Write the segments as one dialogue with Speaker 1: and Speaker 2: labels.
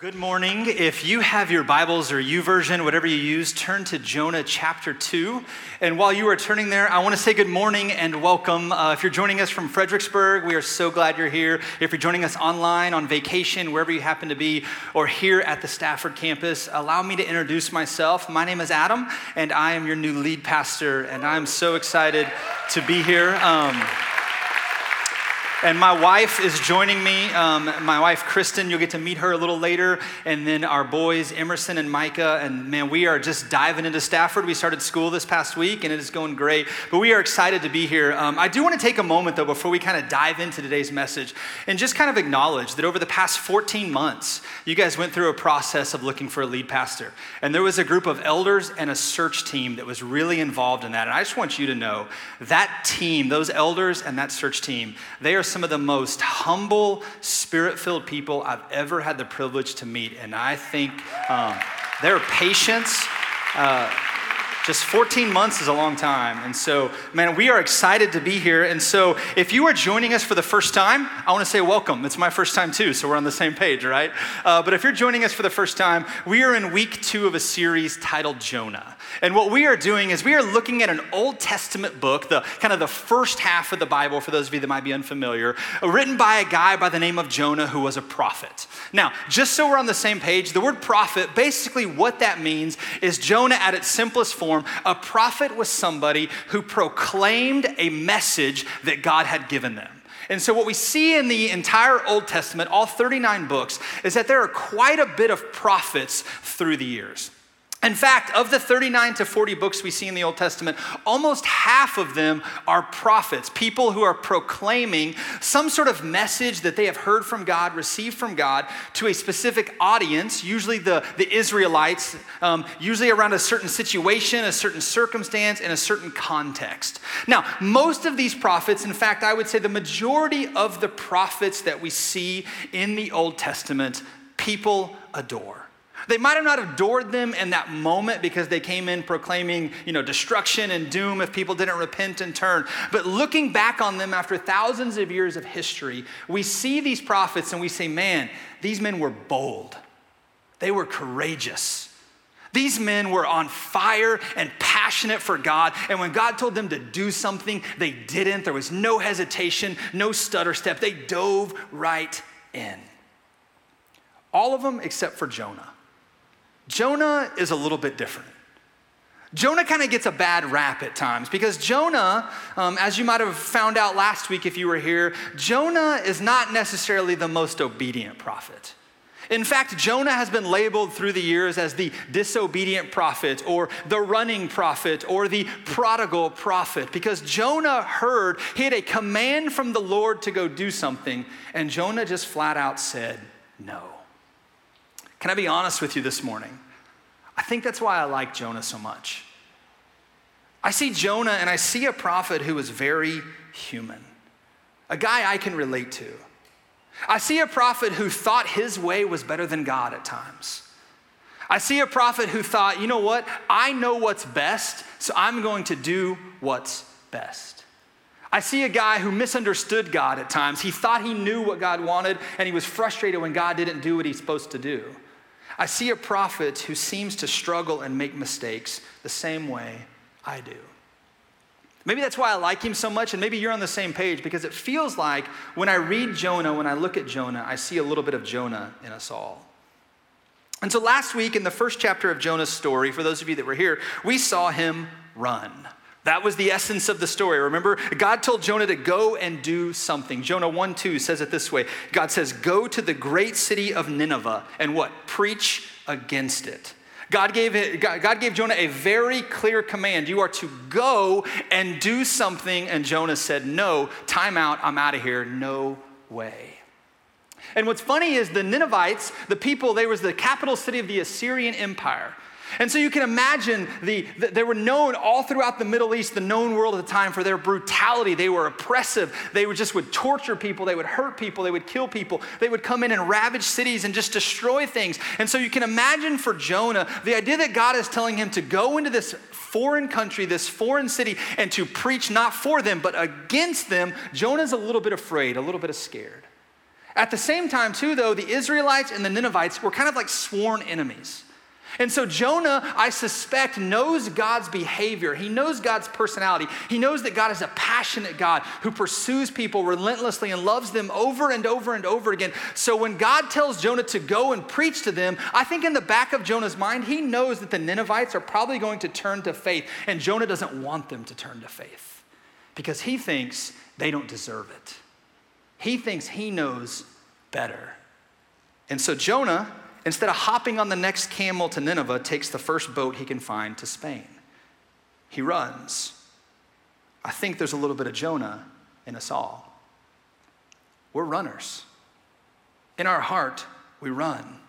Speaker 1: Good morning. If you have your Bibles or YouVersion, whatever you use, turn to Jonah chapter 2. And while you are turning there, I want to say good morning and welcome. Uh, if you're joining us from Fredericksburg, we are so glad you're here. If you're joining us online, on vacation, wherever you happen to be, or here at the Stafford campus, allow me to introduce myself. My name is Adam, and I am your new lead pastor, and I'm so excited to be here. Um, and my wife is joining me. Um, my wife, Kristen, you'll get to meet her a little later. And then our boys, Emerson and Micah. And man, we are just diving into Stafford. We started school this past week and it is going great. But we are excited to be here. Um, I do want to take a moment, though, before we kind of dive into today's message and just kind of acknowledge that over the past 14 months, you guys went through a process of looking for a lead pastor. And there was a group of elders and a search team that was really involved in that. And I just want you to know that team, those elders and that search team, they are some of the most humble, spirit filled people I've ever had the privilege to meet. And I think um, their patience, uh, just 14 months is a long time. And so, man, we are excited to be here. And so, if you are joining us for the first time, I want to say welcome. It's my first time too, so we're on the same page, right? Uh, but if you're joining us for the first time, we are in week two of a series titled Jonah. And what we are doing is we are looking at an Old Testament book, the kind of the first half of the Bible, for those of you that might be unfamiliar, uh, written by a guy by the name of Jonah who was a prophet. Now, just so we're on the same page, the word prophet, basically what that means is Jonah at its simplest form form, a prophet was somebody who proclaimed a message that God had given them. And so, what we see in the entire Old Testament, all 39 books, is that there are quite a bit of prophets through the years. In fact, of the 39 to 40 books we see in the Old Testament, almost half of them are prophets, people who are proclaiming some sort of message that they have heard from God, received from God, to a specific audience, usually the, the Israelites, um, usually around a certain situation, a certain circumstance, and a certain context. Now, most of these prophets, in fact, I would say the majority of the prophets that we see in the Old Testament, people adore. They might have not adored them in that moment because they came in proclaiming, you know, destruction and doom if people didn't repent and turn. But looking back on them after thousands of years of history, we see these prophets and we say, man, these men were bold. They were courageous. These men were on fire and passionate for God. And when God told them to do something, they didn't. There was no hesitation, no stutter step. They dove right in. All of them except for Jonah. Jonah is a little bit different. Jonah kind of gets a bad rap at times because Jonah, um, as you might have found out last week if you were here, Jonah is not necessarily the most obedient prophet. In fact, Jonah has been labeled through the years as the disobedient prophet or the running prophet or the prodigal prophet because Jonah heard he had a command from the Lord to go do something, and Jonah just flat out said no. Can I be honest with you this morning? I think that's why I like Jonah so much. I see Jonah and I see a prophet who is very human, a guy I can relate to. I see a prophet who thought his way was better than God at times. I see a prophet who thought, you know what? I know what's best, so I'm going to do what's best. I see a guy who misunderstood God at times. He thought he knew what God wanted, and he was frustrated when God didn't do what he's supposed to do. I see a prophet who seems to struggle and make mistakes the same way I do. Maybe that's why I like him so much, and maybe you're on the same page because it feels like when I read Jonah, when I look at Jonah, I see a little bit of Jonah in us all. And so last week in the first chapter of Jonah's story, for those of you that were here, we saw him run. That was the essence of the story. Remember, God told Jonah to go and do something. Jonah 1 2 says it this way God says, Go to the great city of Nineveh and what? Preach against it. God gave, God gave Jonah a very clear command. You are to go and do something. And Jonah said, No, time out. I'm out of here. No way. And what's funny is the Ninevites, the people, they was the capital city of the Assyrian Empire. And so you can imagine the, the, they were known all throughout the Middle East, the known world at the time, for their brutality. They were oppressive. They would just would torture people. They would hurt people. They would kill people. They would come in and ravage cities and just destroy things. And so you can imagine for Jonah the idea that God is telling him to go into this foreign country, this foreign city, and to preach not for them, but against them. Jonah's a little bit afraid, a little bit scared. At the same time, too, though, the Israelites and the Ninevites were kind of like sworn enemies. And so Jonah, I suspect, knows God's behavior. He knows God's personality. He knows that God is a passionate God who pursues people relentlessly and loves them over and over and over again. So when God tells Jonah to go and preach to them, I think in the back of Jonah's mind, he knows that the Ninevites are probably going to turn to faith. And Jonah doesn't want them to turn to faith because he thinks they don't deserve it. He thinks he knows better. And so Jonah, instead of hopping on the next camel to Nineveh, takes the first boat he can find to Spain. He runs. I think there's a little bit of Jonah in us all. We're runners. In our heart, we run.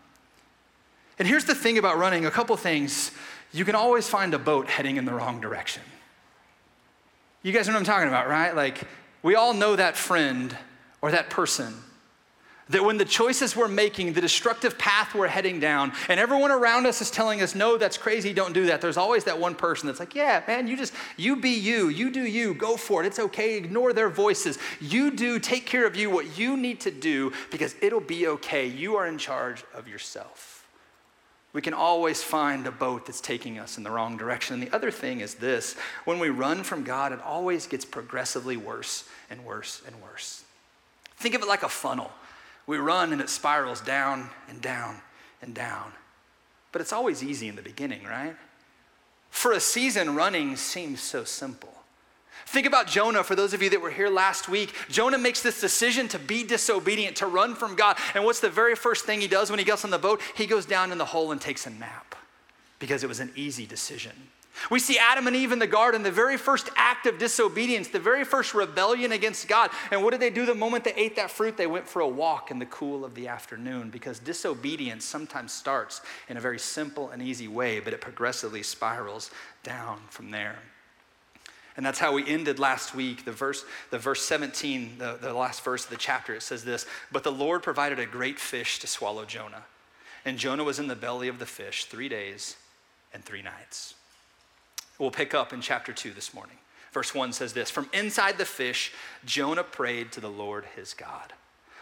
Speaker 1: And here's the thing about running a couple things. You can always find a boat heading in the wrong direction. You guys know what I'm talking about, right? Like, we all know that friend or that person. That when the choices we're making, the destructive path we're heading down, and everyone around us is telling us, no, that's crazy, don't do that, there's always that one person that's like, yeah, man, you just, you be you, you do you, go for it, it's okay, ignore their voices. You do, take care of you, what you need to do, because it'll be okay. You are in charge of yourself. We can always find a boat that's taking us in the wrong direction. And the other thing is this when we run from God, it always gets progressively worse and worse and worse. Think of it like a funnel. We run and it spirals down and down and down. But it's always easy in the beginning, right? For a season, running seems so simple. Think about Jonah, for those of you that were here last week. Jonah makes this decision to be disobedient, to run from God. And what's the very first thing he does when he gets on the boat? He goes down in the hole and takes a nap because it was an easy decision. We see Adam and Eve in the garden, the very first act of disobedience, the very first rebellion against God. And what did they do the moment they ate that fruit? They went for a walk in the cool of the afternoon because disobedience sometimes starts in a very simple and easy way, but it progressively spirals down from there. And that's how we ended last week. The verse, the verse 17, the, the last verse of the chapter, it says this But the Lord provided a great fish to swallow Jonah. And Jonah was in the belly of the fish three days and three nights. We'll pick up in chapter 2 this morning. Verse 1 says this From inside the fish, Jonah prayed to the Lord his God.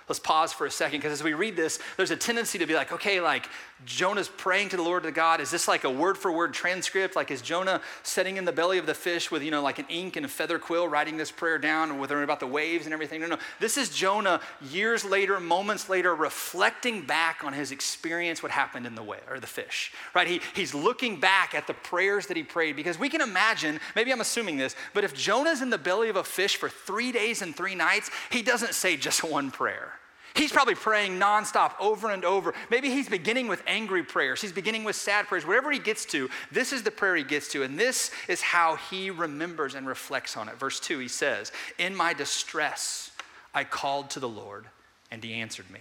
Speaker 1: Let's pause for a second because as we read this, there's a tendency to be like, okay, like Jonah's praying to the Lord to God. Is this like a word for word transcript? Like, is Jonah sitting in the belly of the fish with, you know, like an ink and a feather quill writing this prayer down with about the waves and everything? No, no. This is Jonah years later, moments later, reflecting back on his experience, what happened in the whale or the fish, right? He, he's looking back at the prayers that he prayed because we can imagine, maybe I'm assuming this, but if Jonah's in the belly of a fish for three days and three nights, he doesn't say just one prayer. He's probably praying nonstop over and over. Maybe he's beginning with angry prayers. He's beginning with sad prayers. Wherever he gets to, this is the prayer he gets to. And this is how he remembers and reflects on it. Verse 2, he says, In my distress, I called to the Lord, and he answered me.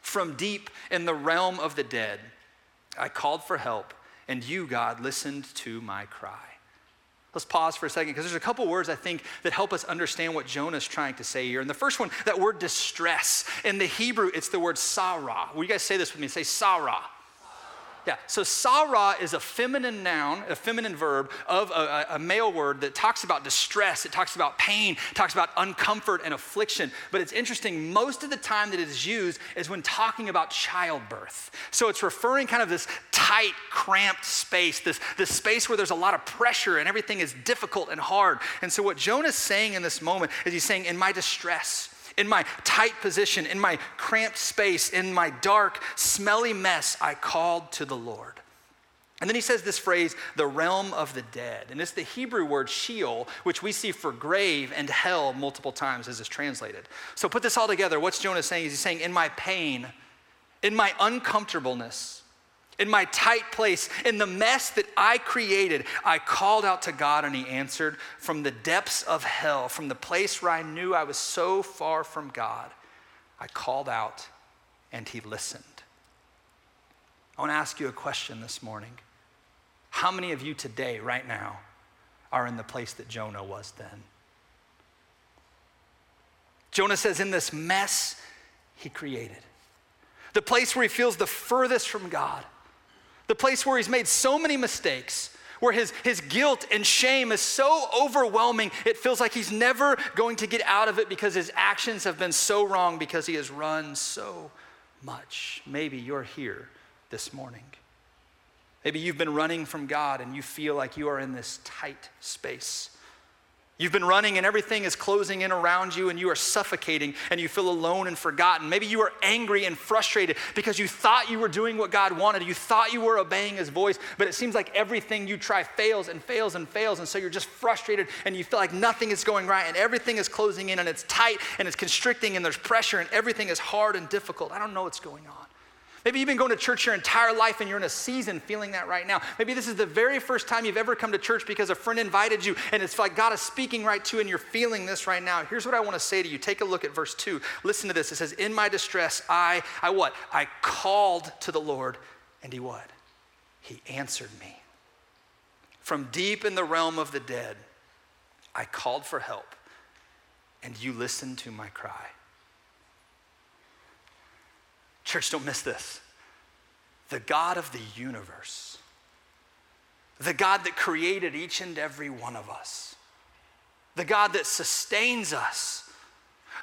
Speaker 1: From deep in the realm of the dead, I called for help, and you, God, listened to my cry. Let's pause for a second because there's a couple words I think that help us understand what Jonah's trying to say here. And the first one, that word distress. In the Hebrew, it's the word sarah. Will you guys say this with me? Say sarah. Yeah, so Sarah is a feminine noun, a feminine verb of a, a, male word that talks about distress, it talks about pain, it talks about uncomfort and affliction. But it's interesting, most of the time that it is used is when talking about childbirth. So it's referring kind of this tight, cramped space, this, this space where there's a lot of pressure and everything is difficult and hard. And so what Jonah's saying in this moment is he's saying, in my distress, in my tight position, in my cramped space, in my dark, smelly mess, I called to the Lord. And then he says this phrase, the realm of the dead. And it's the Hebrew word Sheol, which we see for grave and hell multiple times as it's translated. So put this all together. What's Jonah saying? He's saying, in my pain, in my uncomfortableness, in my tight place, in the mess that I created, I called out to God and He answered from the depths of hell, from the place where I knew I was so far from God. I called out and He listened. I want to ask you a question this morning. How many of you today, right now, are in the place that Jonah was then? Jonah says, in this mess he created, the place where he feels the furthest from God, the place where he's made so many mistakes, where his, his guilt and shame is so overwhelming, it feels like he's never going to get out of it because his actions have been so wrong because he has run so much. Maybe you're here this morning. Maybe you've been running from God and you feel like you are in this tight space. You've been running and everything is closing in around you and you are suffocating and you feel alone and forgotten. Maybe you are angry and frustrated because you thought you were doing what God wanted. You thought you were obeying His voice, but it seems like everything you try fails and fails and fails. And so you're just frustrated and you feel like nothing is going right and everything is closing in and it's tight and it's constricting and there's pressure and everything is hard and difficult. I don't know what's going on. Maybe you've been going to church your entire life and you're in a season feeling that right now. Maybe this is the very first time you've ever come to church because a friend invited you and it's like God is speaking right to you and you're feeling this right now. Here's what I want to say to you. Take a look at verse 2. Listen to this. It says, "In my distress, I I what? I called to the Lord and he what? He answered me. From deep in the realm of the dead, I called for help and you listened to my cry." Church, don't miss this. The God of the universe, the God that created each and every one of us, the God that sustains us,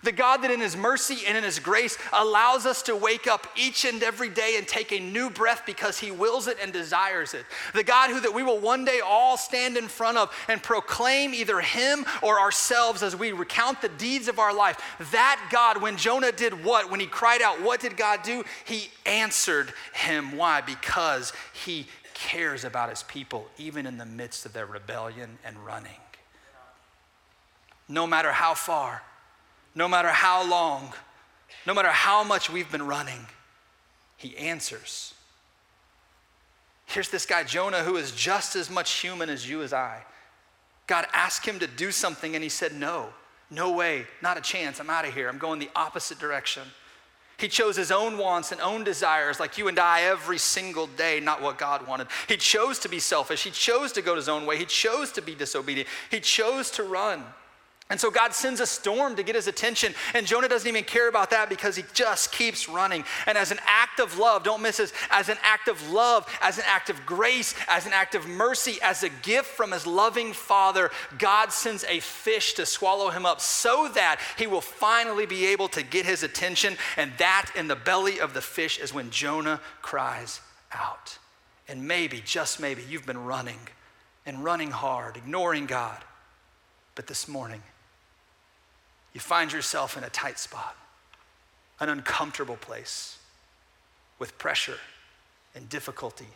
Speaker 1: the God that in His mercy and in His grace allows us to wake up each and every day and take a new breath because He wills it and desires it. The God who that we will one day all stand in front of and proclaim either Him or ourselves as we recount the deeds of our life. That God, when Jonah did what? When he cried out, what did God do? He answered him. Why? Because He cares about His people, even in the midst of their rebellion and running. No matter how far no matter how long, no matter how much we've been running, he answers. Here's this guy, Jonah, who is just as much human as you as I. God asked him to do something and he said, No, no way, not a chance. I'm out of here. I'm going the opposite direction. He chose his own wants and own desires, like you and I, every single day, not what God wanted. He chose to be selfish. He chose to go his own way. He chose to be disobedient. He chose to run. And so God sends a storm to get his attention. And Jonah doesn't even care about that because he just keeps running. And as an act of love, don't miss this, as an act of love, as an act of grace, as an act of mercy, as a gift from his loving father, God sends a fish to swallow him up so that he will finally be able to get his attention. And that in the belly of the fish is when Jonah cries out. And maybe, just maybe, you've been running and running hard, ignoring God. But this morning, you find yourself in a tight spot, an uncomfortable place with pressure and difficulty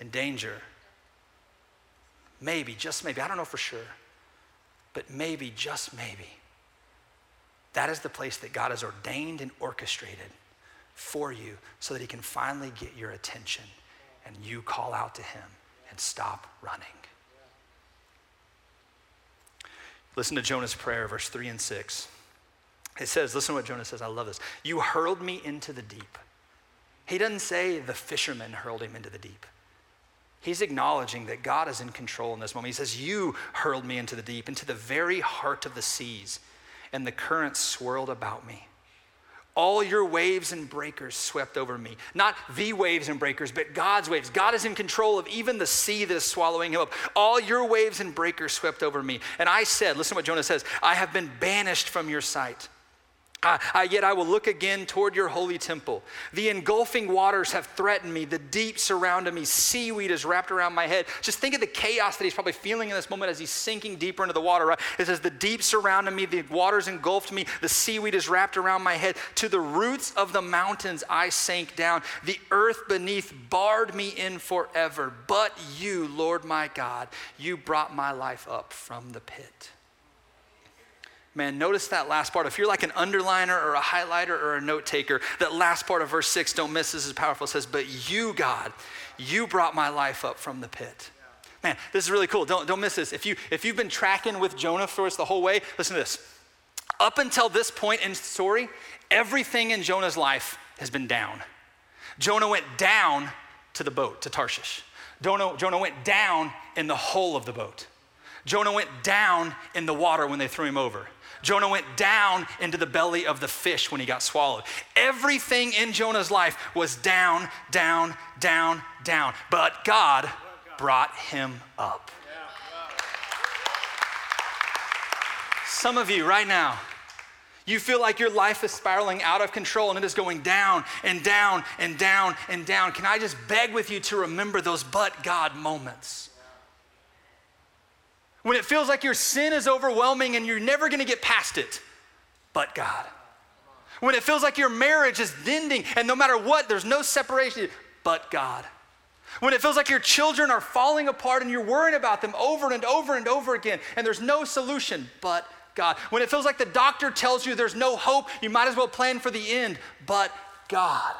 Speaker 1: and danger. Maybe, just maybe, I don't know for sure, but maybe, just maybe, that is the place that God has ordained and orchestrated for you so that He can finally get your attention and you call out to Him and stop running. Listen to Jonah's prayer, verse 3 and 6. It says, listen to what Jonah says. I love this. You hurled me into the deep. He doesn't say the fishermen hurled him into the deep. He's acknowledging that God is in control in this moment. He says, You hurled me into the deep, into the very heart of the seas, and the currents swirled about me. All your waves and breakers swept over me. Not the waves and breakers, but God's waves. God is in control of even the sea that is swallowing him up. All your waves and breakers swept over me. And I said, listen to what Jonah says I have been banished from your sight. I, yet I will look again toward your holy temple. The engulfing waters have threatened me. The deep surrounded me. Seaweed is wrapped around my head. Just think of the chaos that he's probably feeling in this moment as he's sinking deeper into the water, right? It says, The deep surrounded me. The waters engulfed me. The seaweed is wrapped around my head. To the roots of the mountains I sank down. The earth beneath barred me in forever. But you, Lord my God, you brought my life up from the pit. Man, notice that last part. If you're like an underliner or a highlighter or a note taker, that last part of verse six, don't miss this is powerful. It says, But you, God, you brought my life up from the pit. Man, this is really cool. Don't, don't miss this. If, you, if you've been tracking with Jonah for us the whole way, listen to this. Up until this point in the story, everything in Jonah's life has been down. Jonah went down to the boat, to Tarshish. Jonah, Jonah went down in the hull of the boat. Jonah went down in the water when they threw him over. Jonah went down into the belly of the fish when he got swallowed. Everything in Jonah's life was down, down, down, down. But God, brought him up. Some of you right now, you feel like your life is spiraling out of control and it is going down and down and down and down. Can I just beg with you to remember those but God moments? When it feels like your sin is overwhelming and you're never gonna get past it, but God. When it feels like your marriage is ending and no matter what, there's no separation, but God. When it feels like your children are falling apart and you're worrying about them over and over and over again and there's no solution, but God. When it feels like the doctor tells you there's no hope, you might as well plan for the end, but God.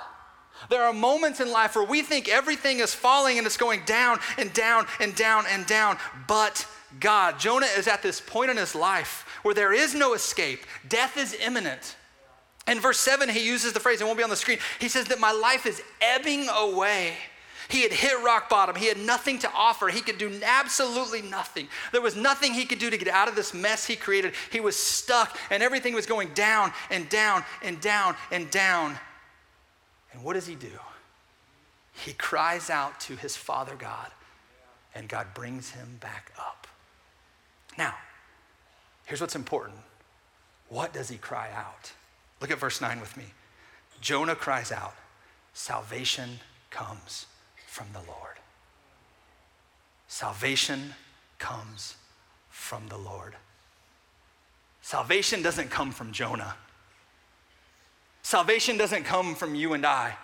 Speaker 1: There are moments in life where we think everything is falling and it's going down and down and down and down, but God. Jonah is at this point in his life where there is no escape, death is imminent. In verse 7, he uses the phrase, it won't be on the screen. He says that my life is ebbing away. He had hit rock bottom. He had nothing to offer. He could do absolutely nothing. There was nothing he could do to get out of this mess he created. He was stuck, and everything was going down and down and down and down. And what does he do? He cries out to his Father God, and God brings him back up. Now, here's what's important. What does he cry out? Look at verse 9 with me. Jonah cries out, Salvation comes from the Lord. Salvation comes from the Lord. Salvation doesn't come from Jonah. Salvation doesn't come from you and I.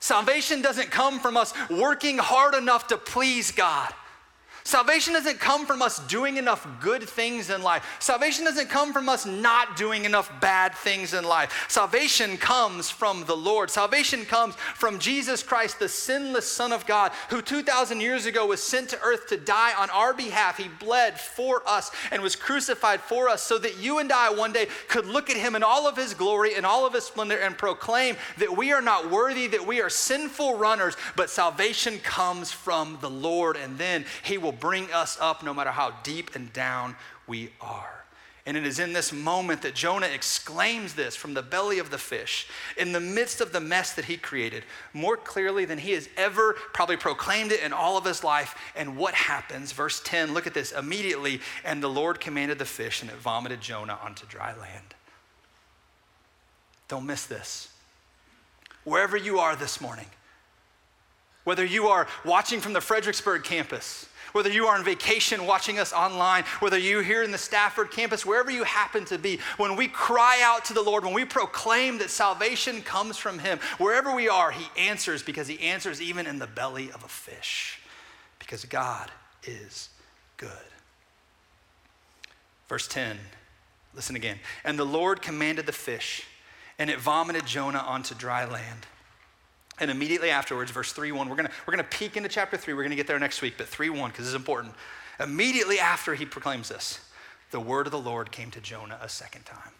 Speaker 1: Salvation doesn't come from us working hard enough to please God. Salvation doesn't come from us doing enough good things in life. Salvation doesn't come from us not doing enough bad things in life. Salvation comes from the Lord. Salvation comes from Jesus Christ, the sinless Son of God, who 2,000 years ago was sent to earth to die on our behalf. He bled for us and was crucified for us so that you and I one day could look at him in all of his glory and all of his splendor and proclaim that we are not worthy, that we are sinful runners, but salvation comes from the Lord. And then he will bring us up no matter how deep and down we are. And it is in this moment that Jonah exclaims this from the belly of the fish, in the midst of the mess that he created, more clearly than he has ever probably proclaimed it in all of his life. And what happens? Verse 10, look at this. Immediately, and the Lord commanded the fish, and it vomited Jonah onto dry land. Don't miss this. Wherever you are this morning, whether you are watching from the Fredericksburg campus, whether you are on vacation watching us online, whether you're here in the Stafford campus, wherever you happen to be, when we cry out to the Lord, when we proclaim that salvation comes from Him, wherever we are, He answers because He answers even in the belly of a fish, because God is good. Verse 10, listen again. And the Lord commanded the fish, and it vomited Jonah onto dry land. And immediately afterwards, verse 3 1, we're gonna, we're gonna peek into chapter 3. We're gonna get there next week, but 3 1, because is important. Immediately after he proclaims this, the word of the Lord came to Jonah a second time.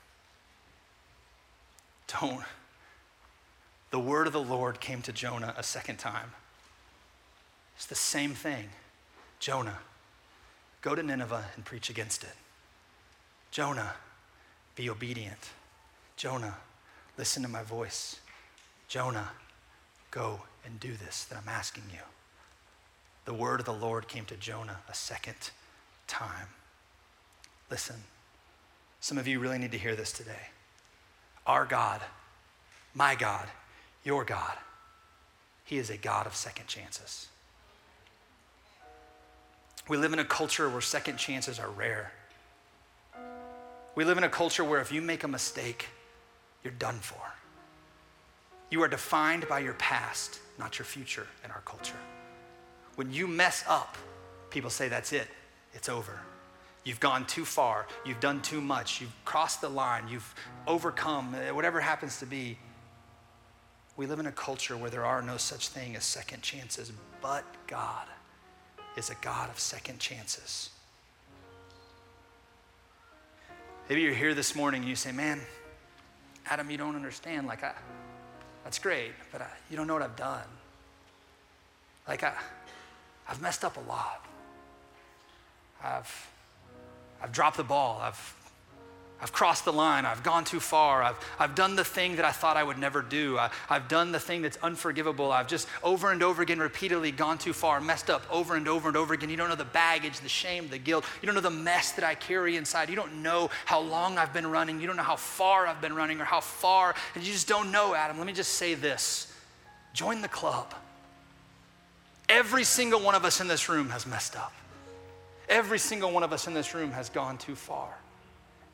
Speaker 1: Don't. The word of the Lord came to Jonah a second time. It's the same thing. Jonah, go to Nineveh and preach against it. Jonah, be obedient. Jonah, listen to my voice. Jonah, Go and do this that I'm asking you. The word of the Lord came to Jonah a second time. Listen, some of you really need to hear this today. Our God, my God, your God, He is a God of second chances. We live in a culture where second chances are rare. We live in a culture where if you make a mistake, you're done for. You are defined by your past, not your future in our culture. When you mess up, people say, that's it, it's over. You've gone too far, you've done too much, you've crossed the line, you've overcome, eh, whatever happens to be. We live in a culture where there are no such thing as second chances, but God is a God of second chances. Maybe you're here this morning and you say, Man, Adam, you don't understand. Like, I, that's great, but I, you don't know what I've done. Like, I, I've messed up a lot. I've, I've dropped the ball. I've, I've crossed the line. I've gone too far. I've, I've done the thing that I thought I would never do. I, have done the thing that's unforgivable. I've just over and over again, repeatedly gone too far, messed up over and over and over again. You don't know the baggage, the shame, the guilt. You don't know the mess that I carry inside. You don't know how long I've been running. You don't know how far I've been running or how far. And you just don't know, Adam. Let me just say this join the club. Every single one of us in this room has messed up. Every single one of us in this room has gone too far.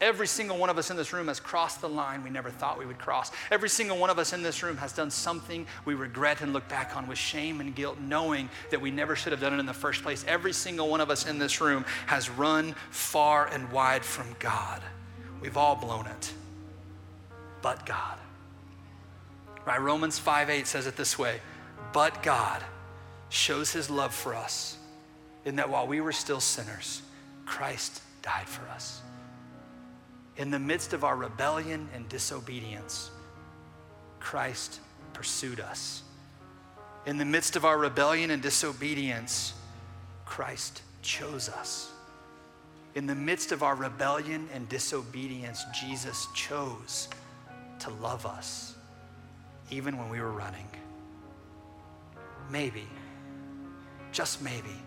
Speaker 1: Every single one of us in this room has crossed the line we never thought we would cross. Every single one of us in this room has done something we regret and look back on with shame and guilt, knowing that we never should have done it in the first place. Every single one of us in this room has run far and wide from God. We've all blown it, but God. Right? Romans 5 8 says it this way But God shows his love for us in that while we were still sinners, Christ died for us in the midst of our rebellion and disobedience, Christ pursued us. In the midst of our rebellion and disobedience, Christ chose us. In the midst of our rebellion and disobedience, Jesus chose to love us, even when we were running. Maybe, just maybe,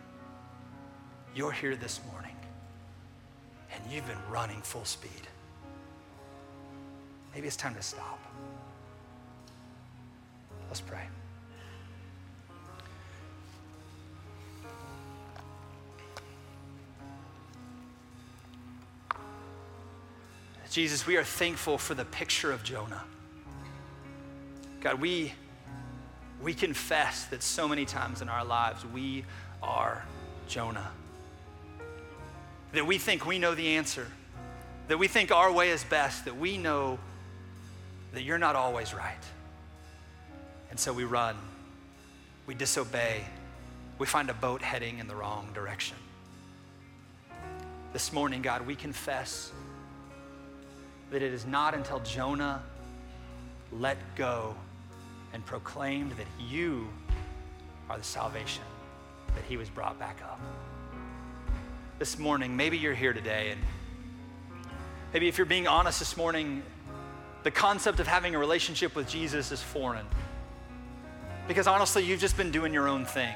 Speaker 1: you're here this morning and you've been running full speed. Maybe it's time to stop. Let's pray. Jesus, we are thankful for the picture of Jonah. God, we, we confess that so many times in our lives we are Jonah. That we think we know the answer, that we think our way is best, that we know that you're not always right. And so we run, we disobey, we find a boat heading in the wrong direction. This morning, God, we confess that it is not until Jonah let go and proclaimed that you are the salvation that he was brought back up. This morning, maybe you're here today, and maybe if you're being honest this morning, the concept of having a relationship with Jesus is foreign. Because honestly, you've just been doing your own thing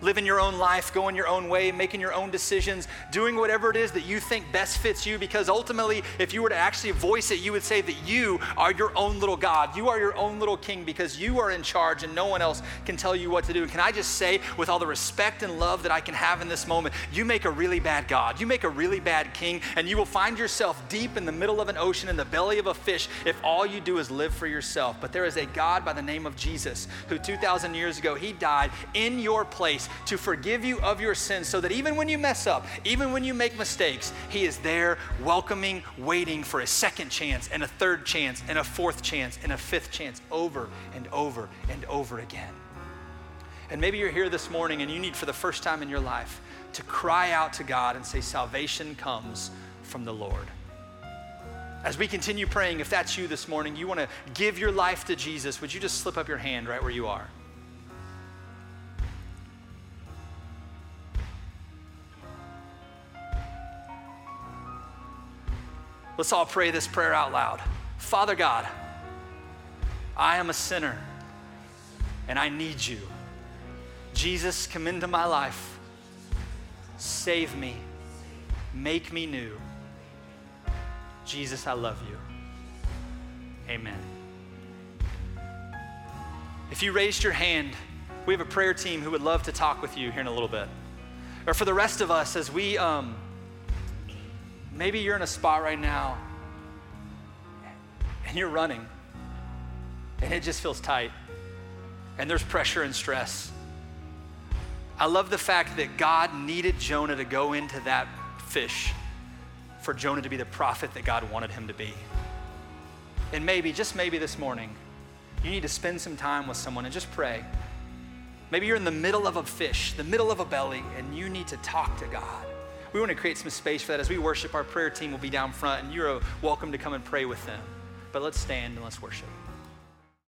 Speaker 1: living your own life, going your own way, making your own decisions, doing whatever it is that you think best fits you. Because ultimately, if you were to actually voice it, you would say that you are your own little God. You are your own little king because you are in charge and no one else can tell you what to do. Can I just say, with all the respect and love that I can have in this moment, you make a really bad God. You make a really bad king, and you will find yourself deep in the middle of an ocean in the belly of a fish if all you do is live for yourself. But there is a God by the name of Jesus who 2,000 years ago, he died in your place to forgive you of your sins so that even when you mess up, even when you make mistakes, He is there welcoming, waiting for a second chance and a third chance and a fourth chance and a fifth chance over and over and over again. And maybe you're here this morning and you need for the first time in your life to cry out to God and say, Salvation comes from the Lord. As we continue praying, if that's you this morning, you want to give your life to Jesus, would you just slip up your hand right where you are? Let's all pray this prayer out loud. Father God, I am a sinner and I need you. Jesus, come into my life. Save me. Make me new. Jesus, I love you. Amen. If you raised your hand, we have a prayer team who would love to talk with you here in a little bit. Or for the rest of us, as we um, Maybe you're in a spot right now and you're running and it just feels tight and there's pressure and stress. I love the fact that God needed Jonah to go into that fish for Jonah to be the prophet that God wanted him to be. And maybe, just maybe this morning, you need to spend some time with someone and just pray. Maybe you're in the middle of a fish, the middle of a belly, and you need to talk to God we want to create some space for that. As we worship, our prayer team will be down front, and you're welcome to come and pray with them. But let's stand and let's worship.